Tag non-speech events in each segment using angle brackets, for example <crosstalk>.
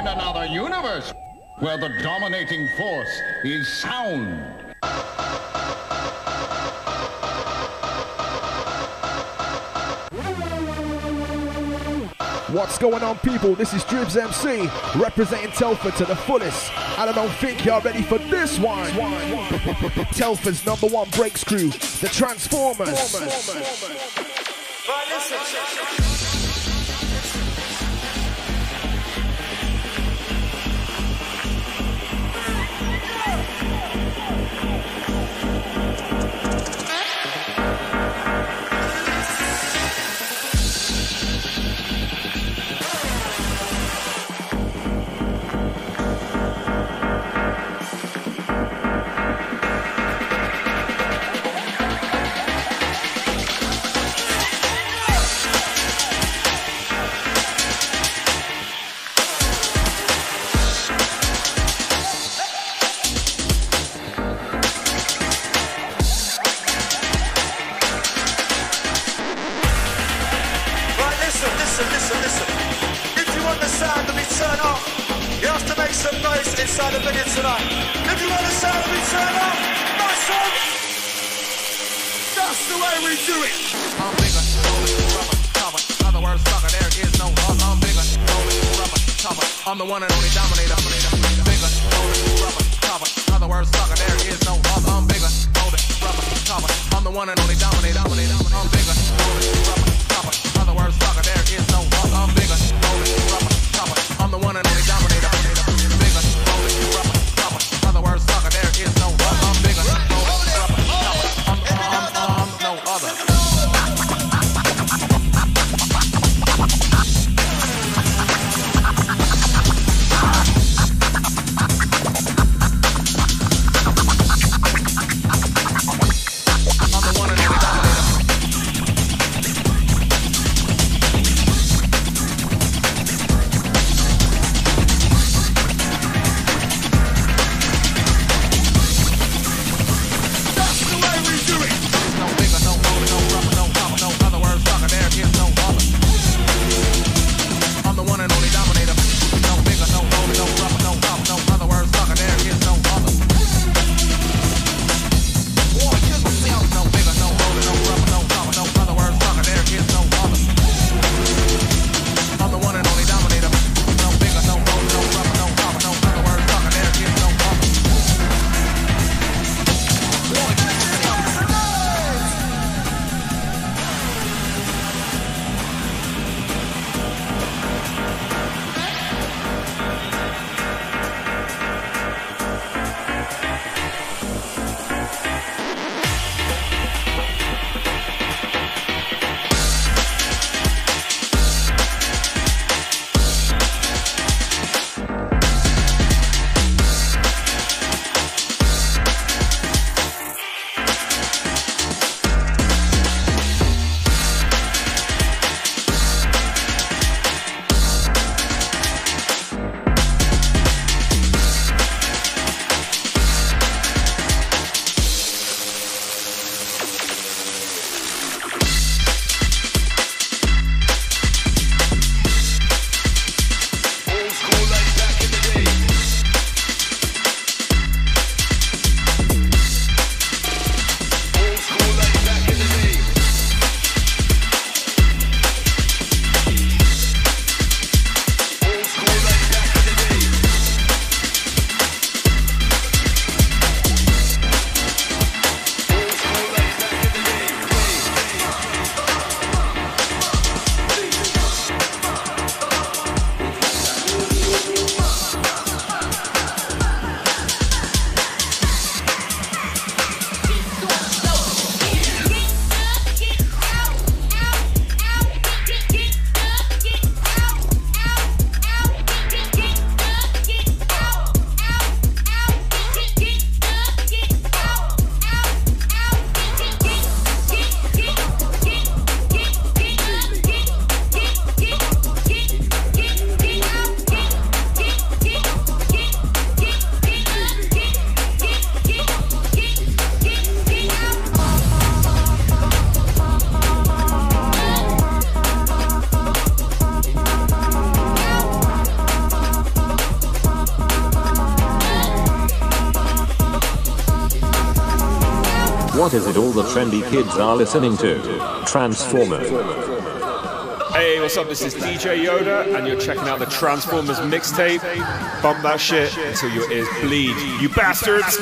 in another universe where the dominating force is sound. What's going on, people? This is Dribs MC representing Telford to the fullest. And I don't think you're ready for this one. <laughs> Telford's number one breaks crew, the Transformers. Transformers. Transformers. Transformers. It all the trendy kids are listening to? Transformers. Hey, what's up? This is DJ Yoda, and you're checking out the Transformers mixtape. Bump that shit until your ears bleed. You bastards!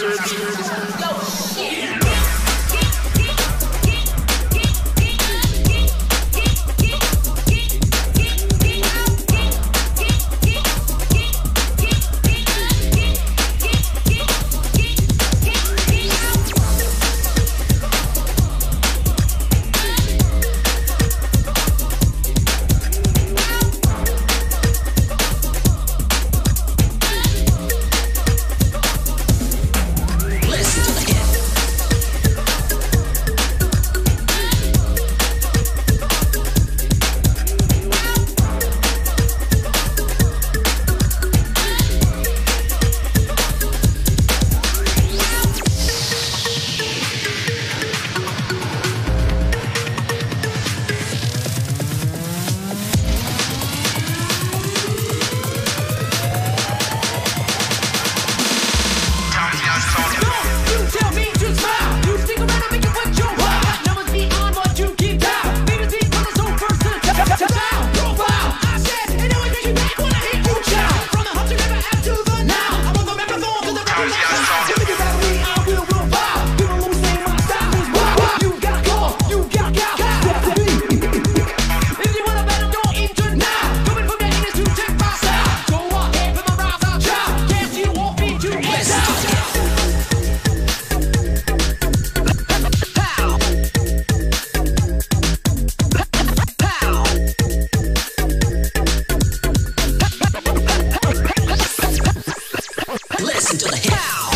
listen to the hip.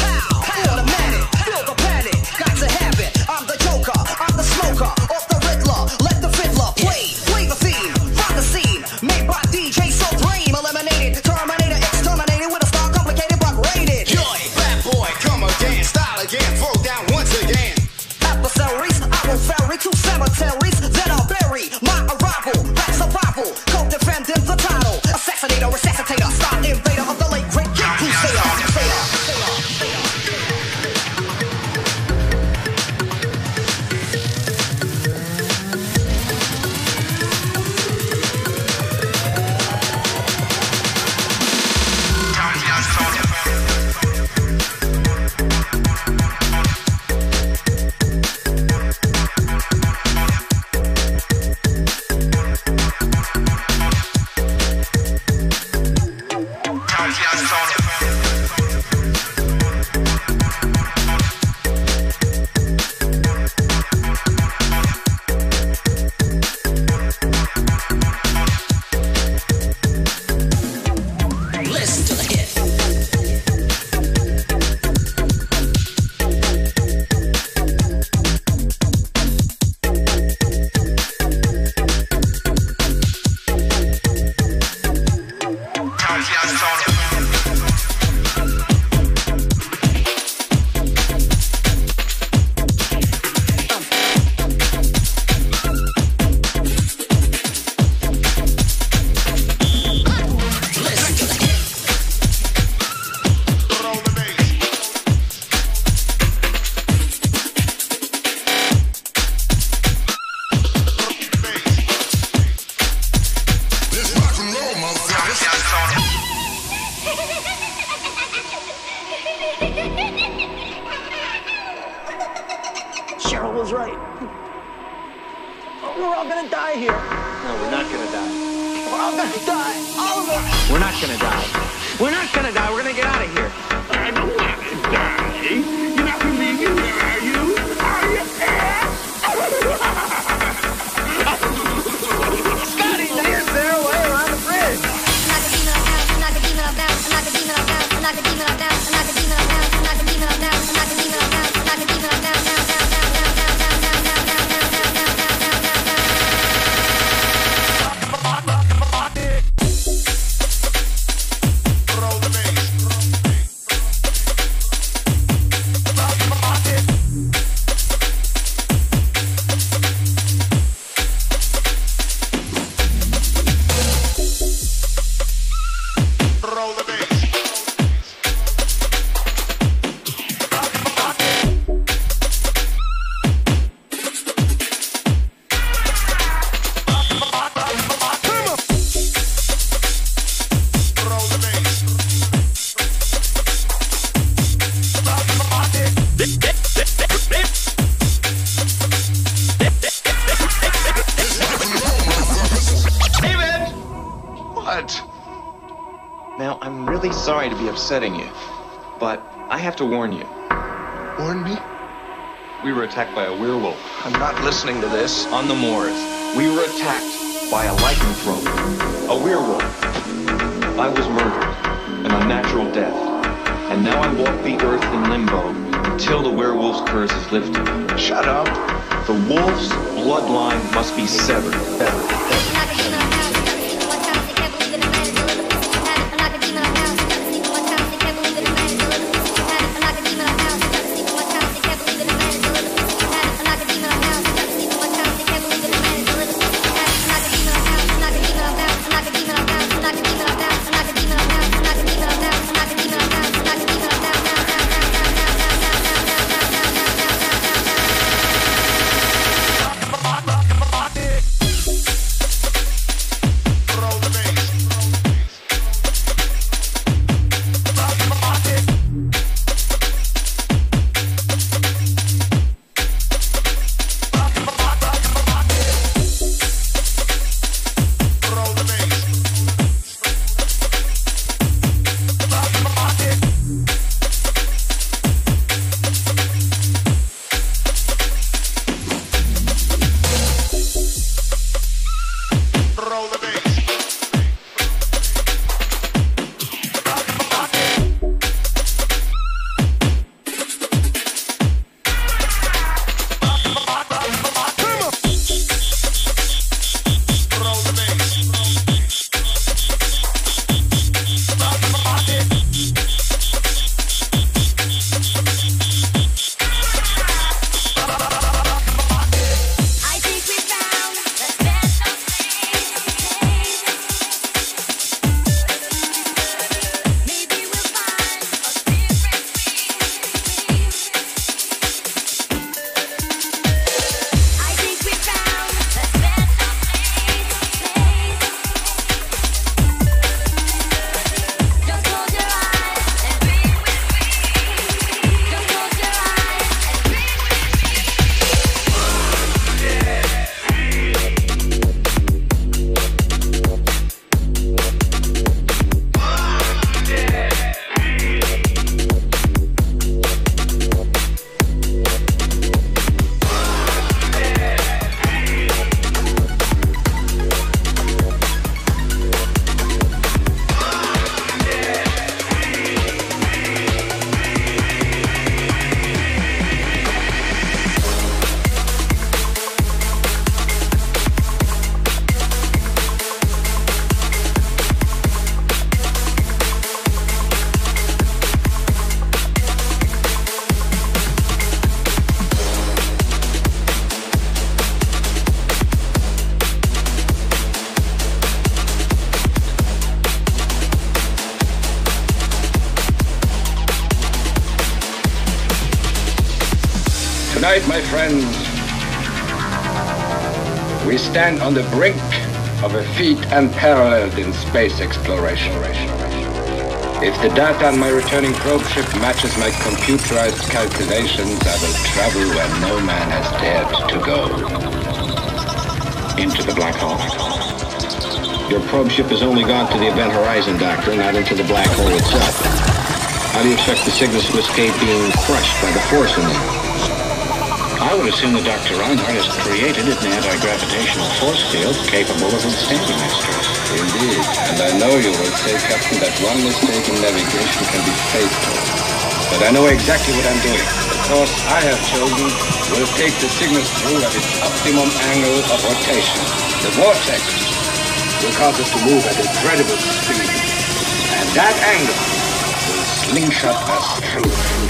Upsetting you, but I have to warn you. Warn me? We were attacked by a werewolf. I'm not listening to this. On the moors, we were attacked by a lycanthrope, a werewolf. I was murdered, an unnatural death, and now I walk the earth in limbo until the werewolf's curse is lifted. Shut up. The wolf's bloodline must be severed. My stand on the brink of a feat unparalleled in space exploration. If the data on my returning probe ship matches my computerized calculations, I will travel where no man has dared to go. Into the black hole. Your probe ship has only gone to the event horizon, Doctor, not into the black hole itself. How do you expect the signals to escape being crushed by the force in them? I would assume that Dr. Reinhardt has created an anti-gravitational force field capable of withstanding that stress. Indeed. And I know you will say, Captain, that one mistake in navigation can be fatal. But I know exactly what I'm doing. The course I have chosen will take the Cygnus through at its optimum angle of rotation. The vortex will cause us to move at incredible speed. And that angle will slingshot us through.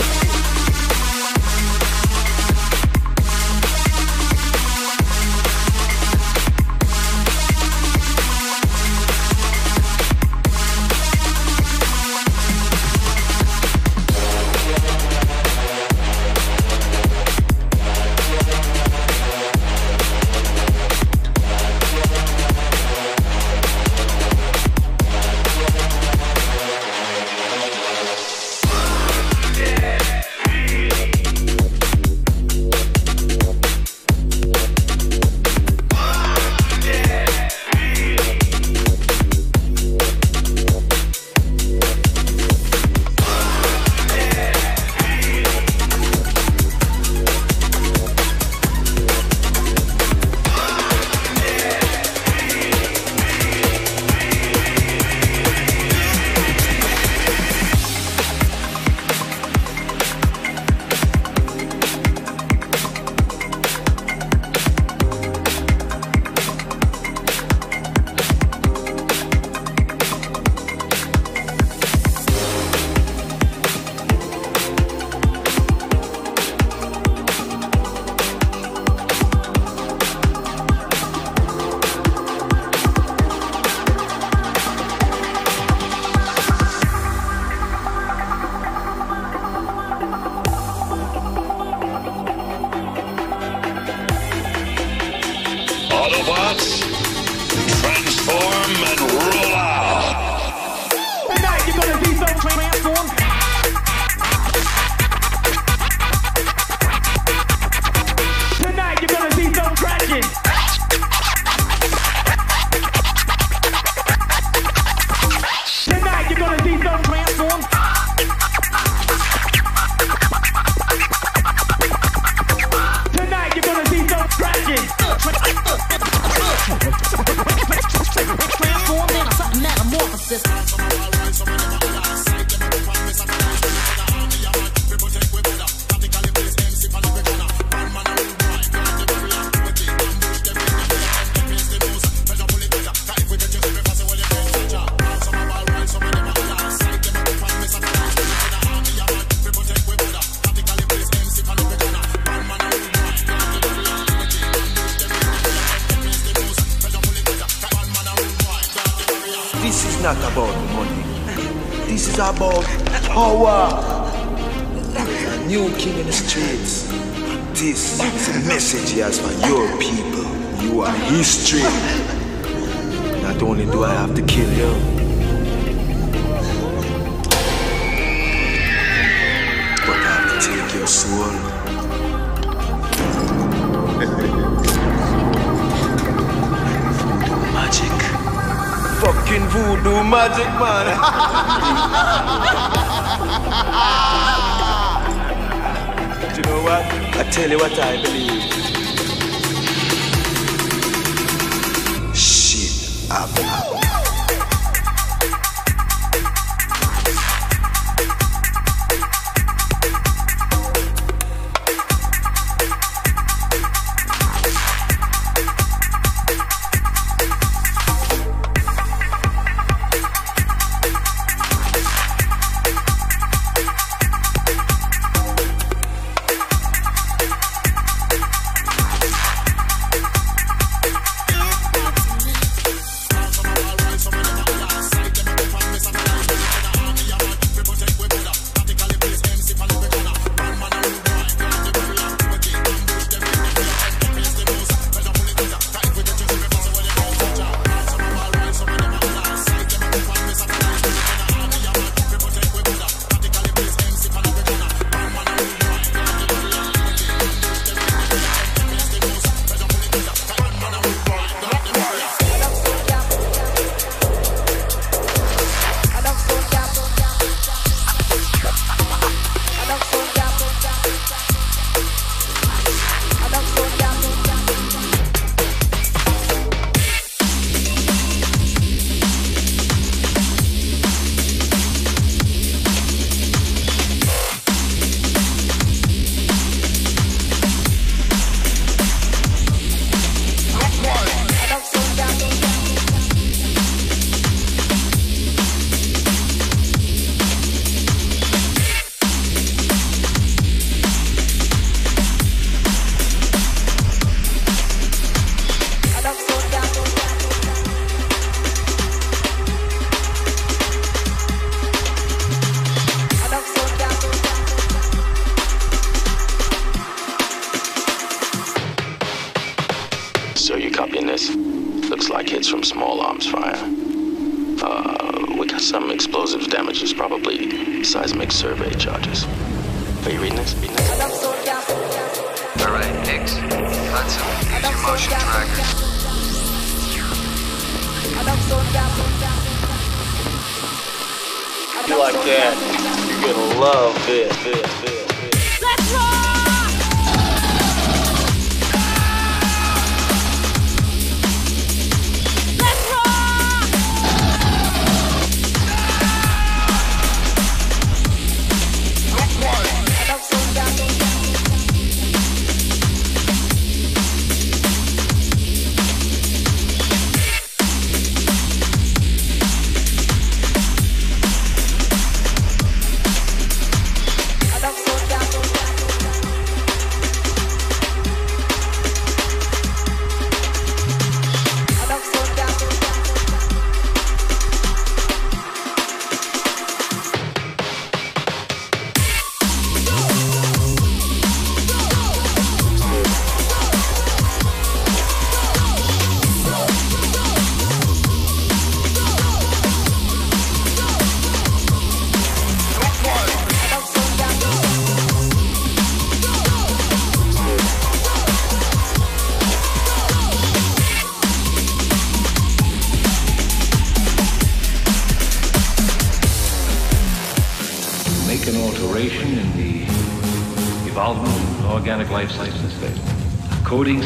people. You are history. Not only do I have to kill you, but I have to take your soul. Voodoo magic. Fucking voodoo magic, man. <laughs> you know what? I tell you what I believe. I'll be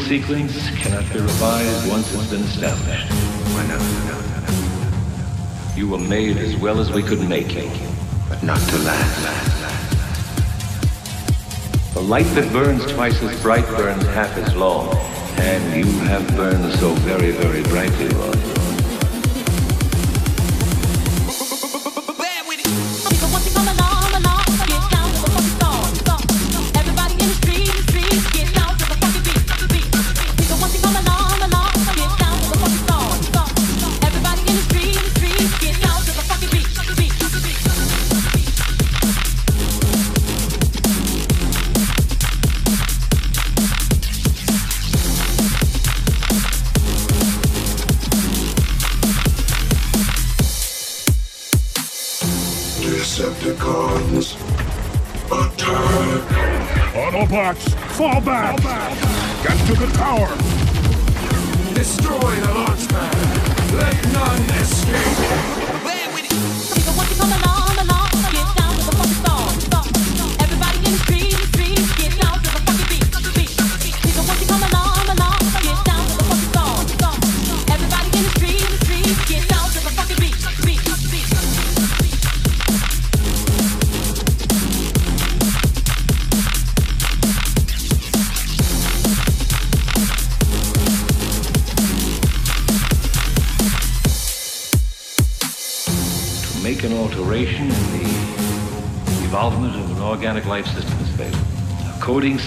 sequence cannot be revised once it's been established. Why not? You were made as well as we could make you, but not to last. The light that burns twice as bright burns half as long, and you have burned so very, very brightly, Lord.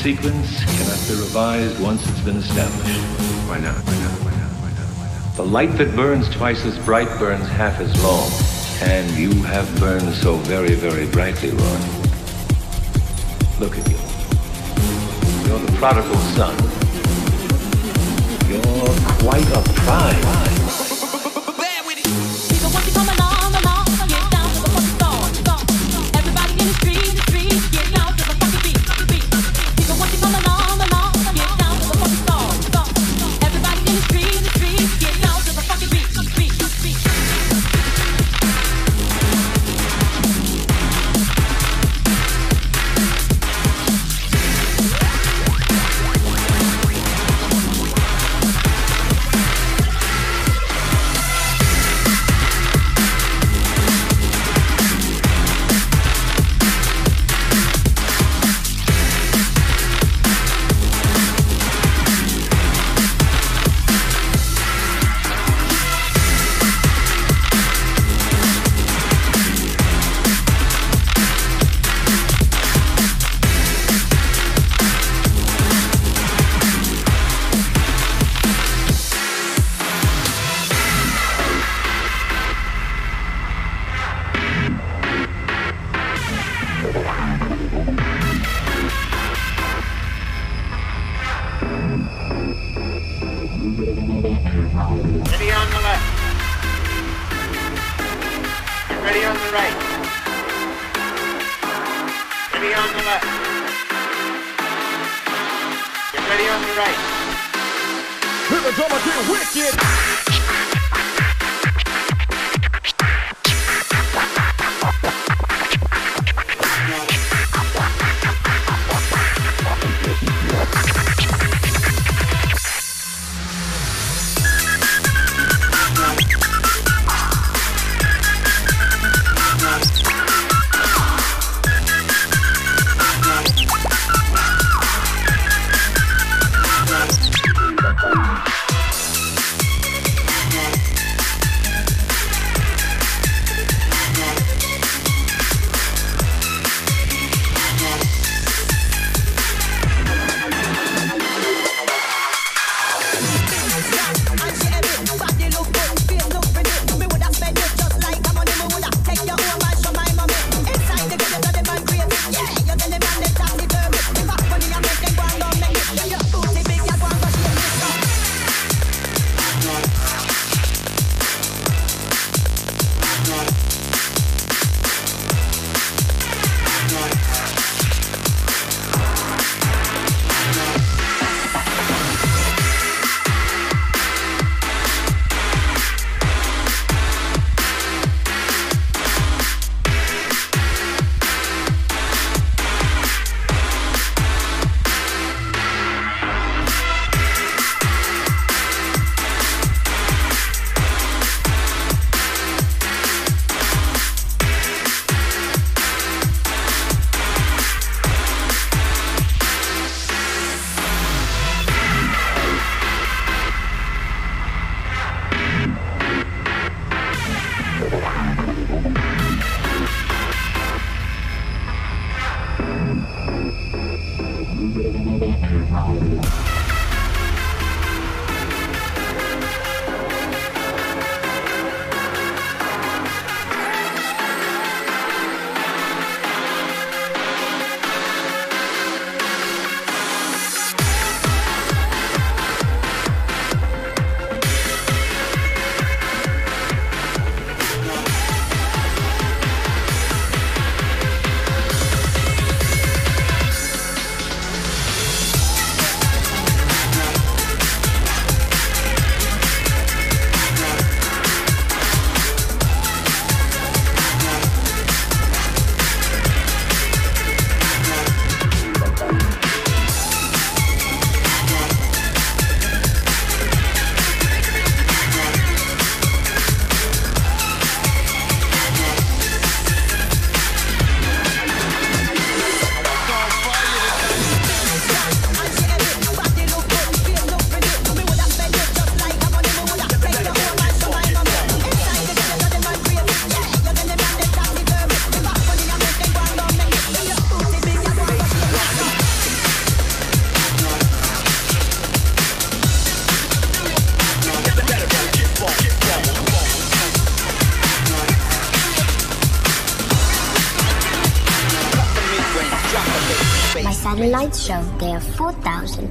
Sequence cannot be revised once it's been established. Why not? Why not? Why not? Why not? Why not? The light that burns twice as bright burns half as long, and you have burned so very, very brightly, Roy. Look at you. You're the prodigal son. You're quite a pride.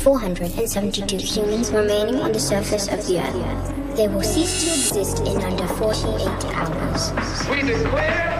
472 humans remaining on the surface of the Earth. They will cease to exist in under 48 hours. We declare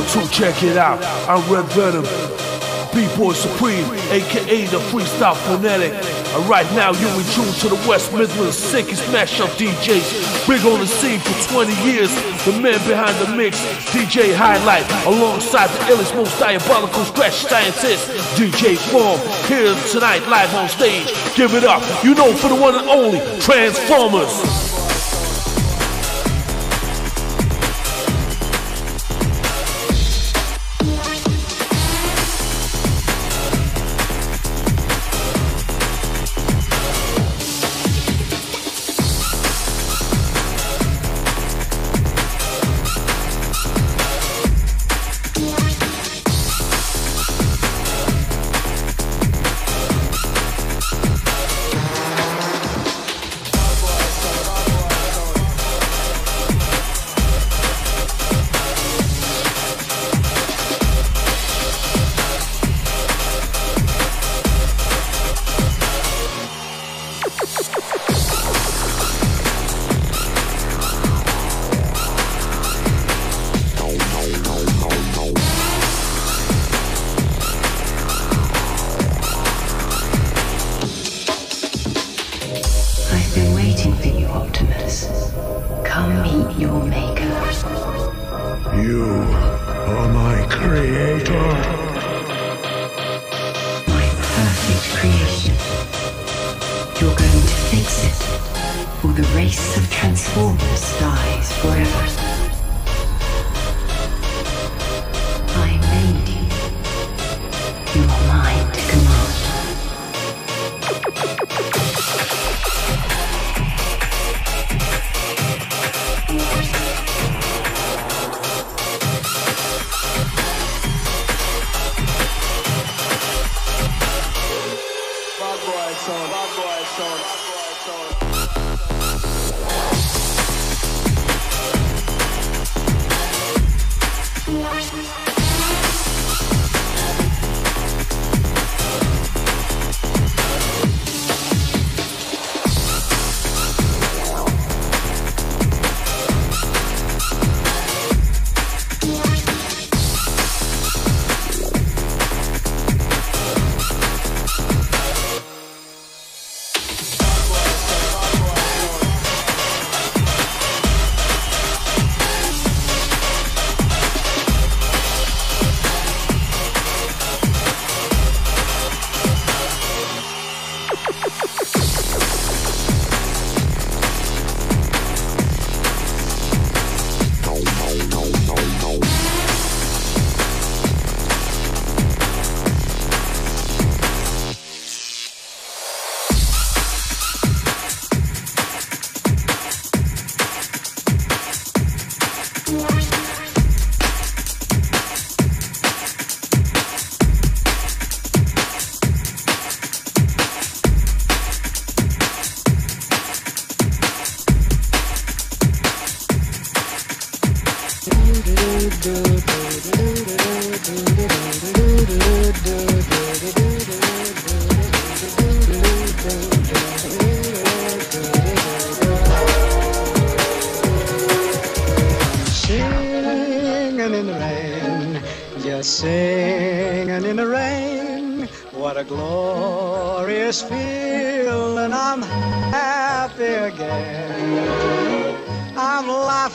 one, check it out. I'm Red Venom, B-Boy Supreme, aka the Freestyle Phonetic. And right now you in tune to the West Midlands sickest mashup DJs. Big on the scene for 20 years, the man behind the mix, DJ Highlight, alongside the illest, most diabolical scratch scientist, DJ Form, here tonight live on stage. Give it up, you know for the one and only Trans4mers.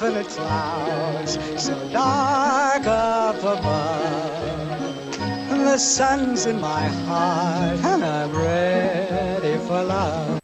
Laughing at clouds so dark up above. And the sun's in my heart, and I'm ready for love,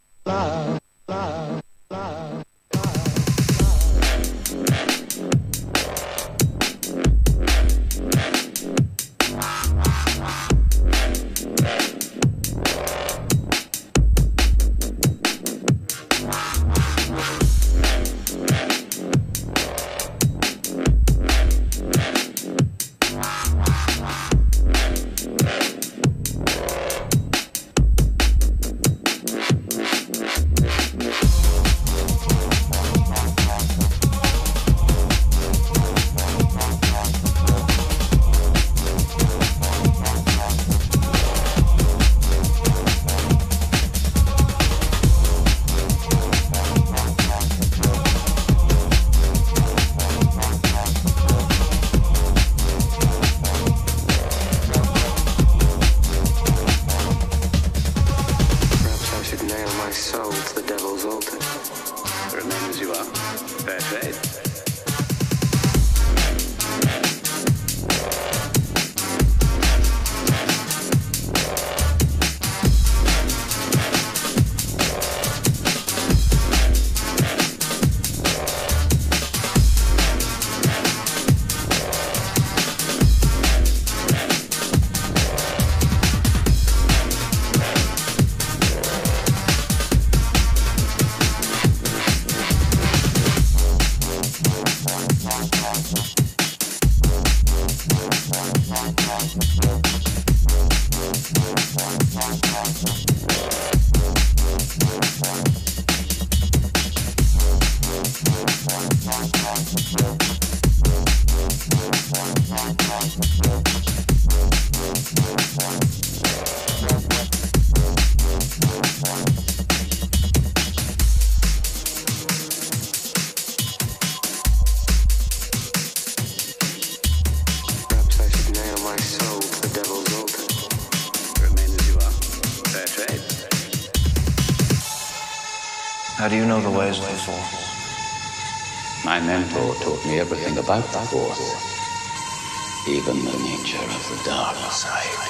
me everything about the Force, even the nature of the dark side.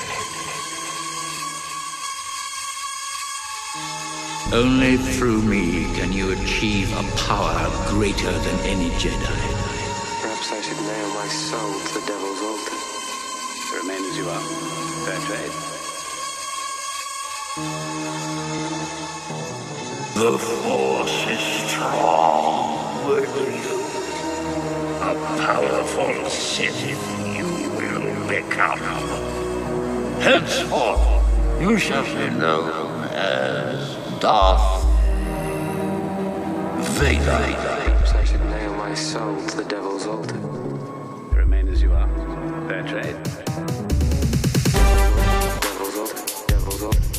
Only through me can you achieve a power greater than any Jedi. Perhaps I should nail my soul to the powerful Sith you will become. Henceforth, you shall be known as Darth Vader. Perhaps I should nail my soul to the devil's altar. Remain as you are. Fair trade. Devil's altar. Devil's altar.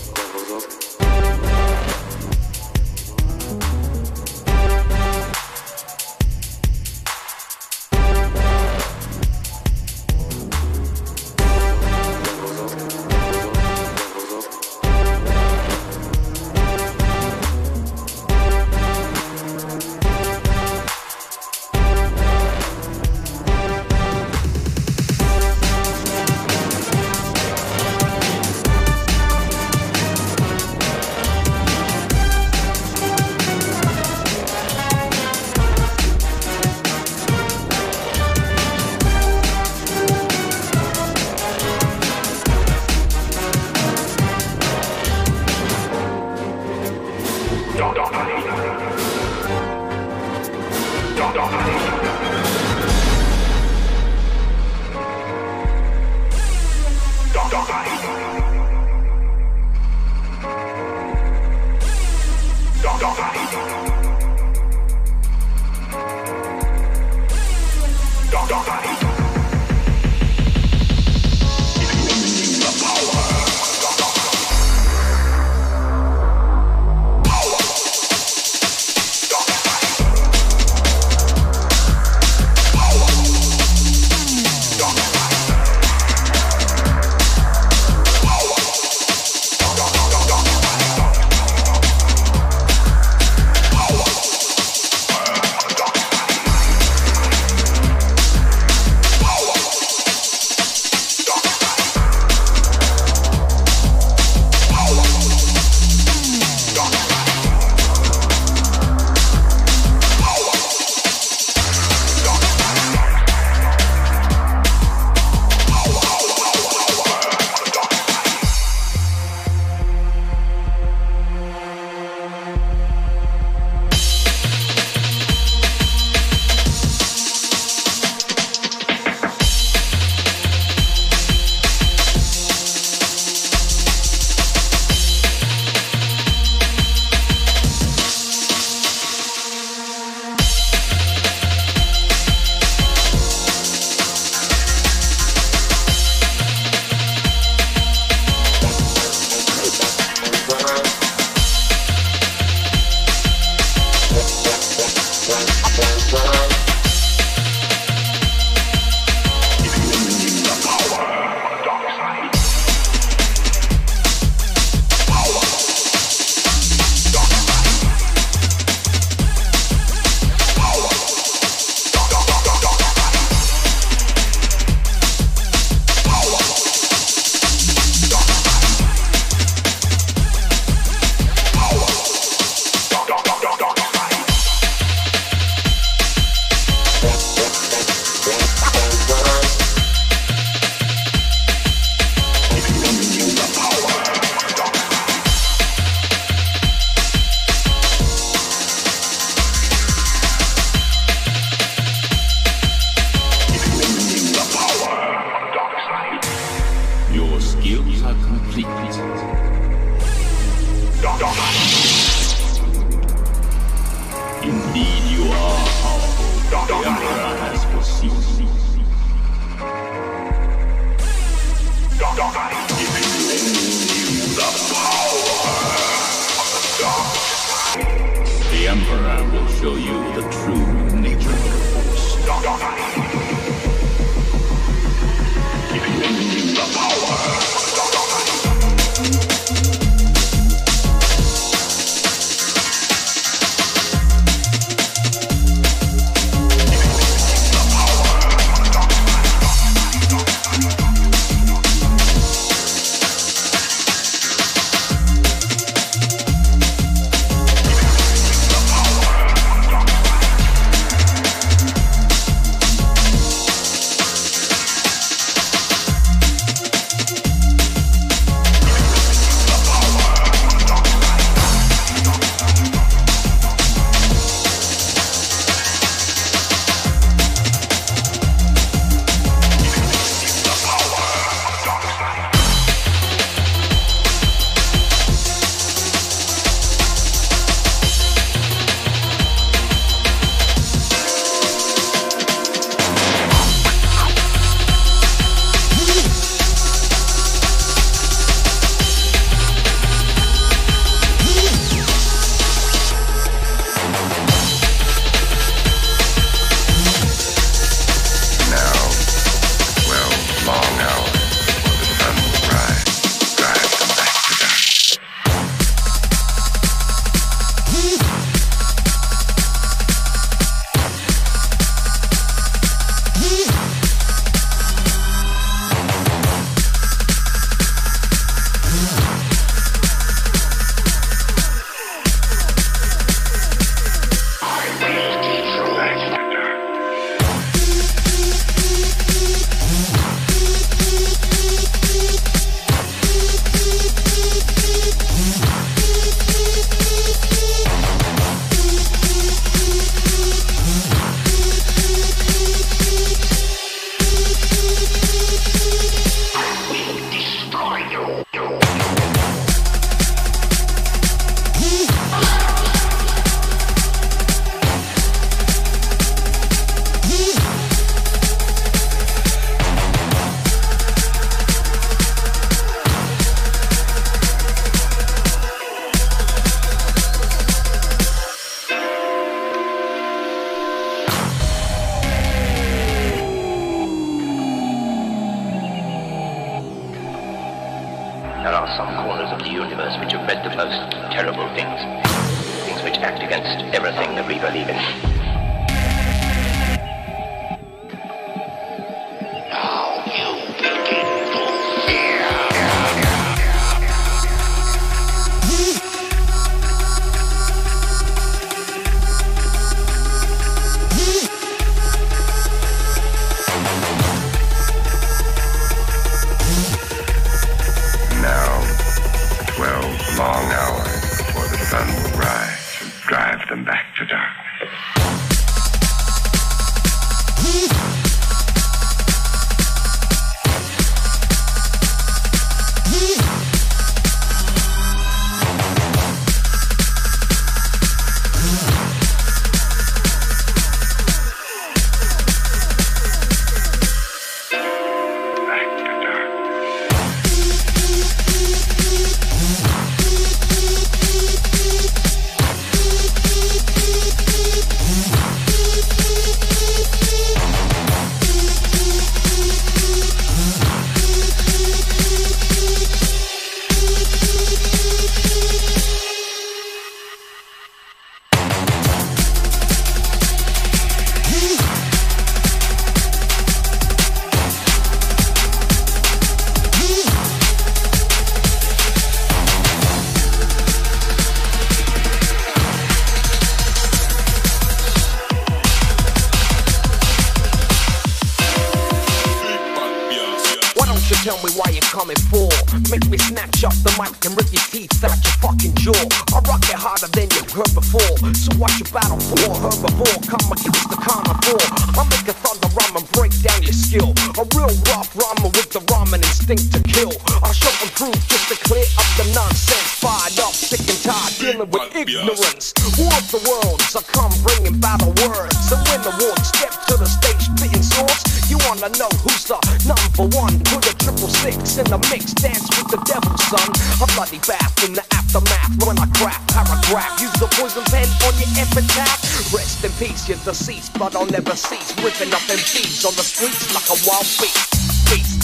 Words. So when the war step to the stage, spitting swords, you wanna know who's the number one? Put a triple six in the mix, dance with the devil, son. A bloody bath in the aftermath when I crap paragraph. Use the poison pen on your epitaph. Rest in peace, you're deceased, but I'll never cease ripping up MCs on the streets like a wild. Beast, beast.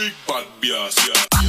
Big bad bias, yeah.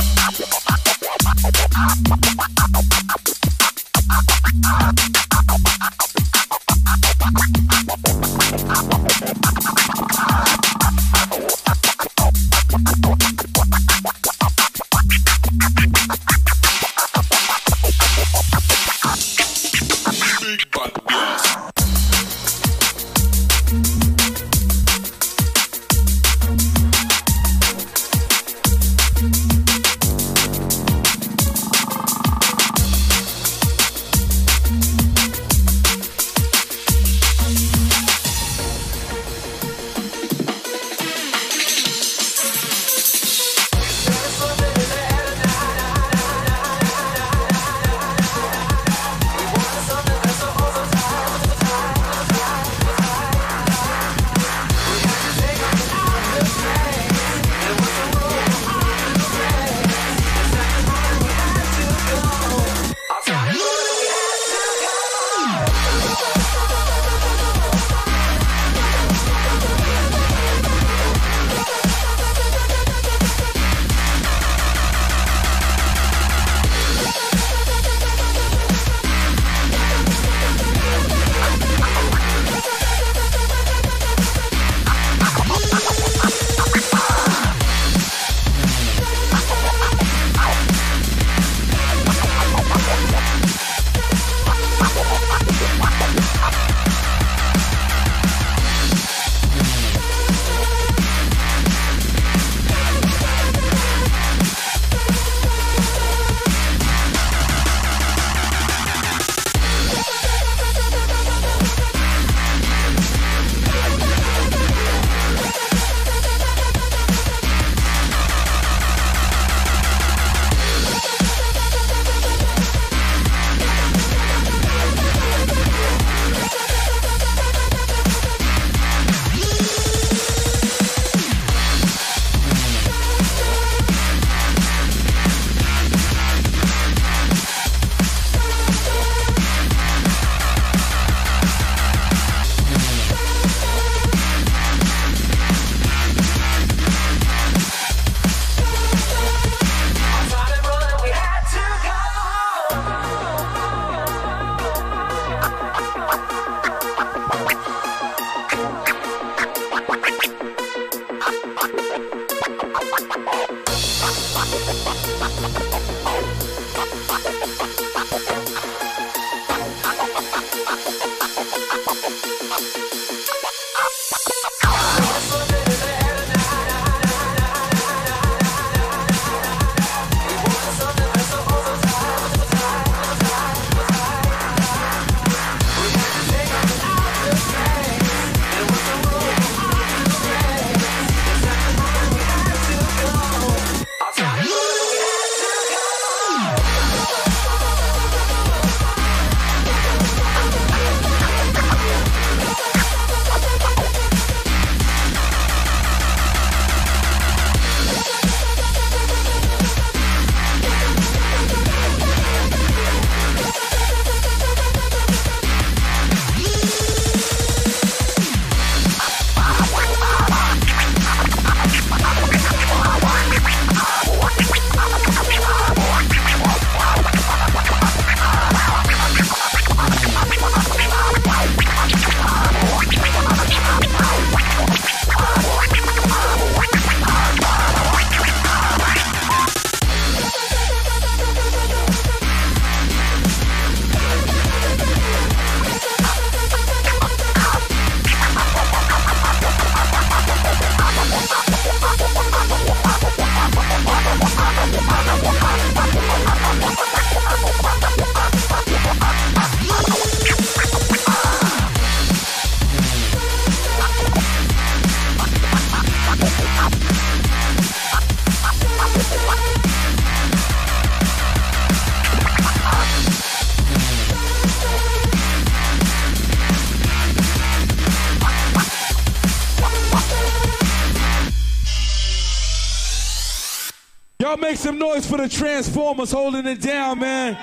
Some noise for the Trans4mers holding it down, man.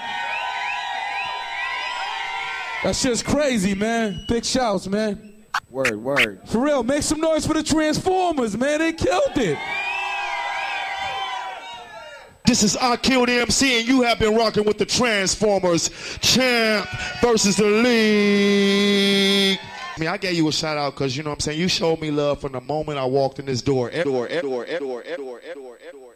That's just crazy, man. Big shouts, man. Word, word. For real, make some noise for the Trans4mers, man. They killed it. This is I Killed MC, and you have been rocking with the Trans4mers champ versus the league. I mean, I gave you a shout out because you know what I'm saying. You showed me love from the moment I walked in this door. Door, door, door, door, door, door, door, door.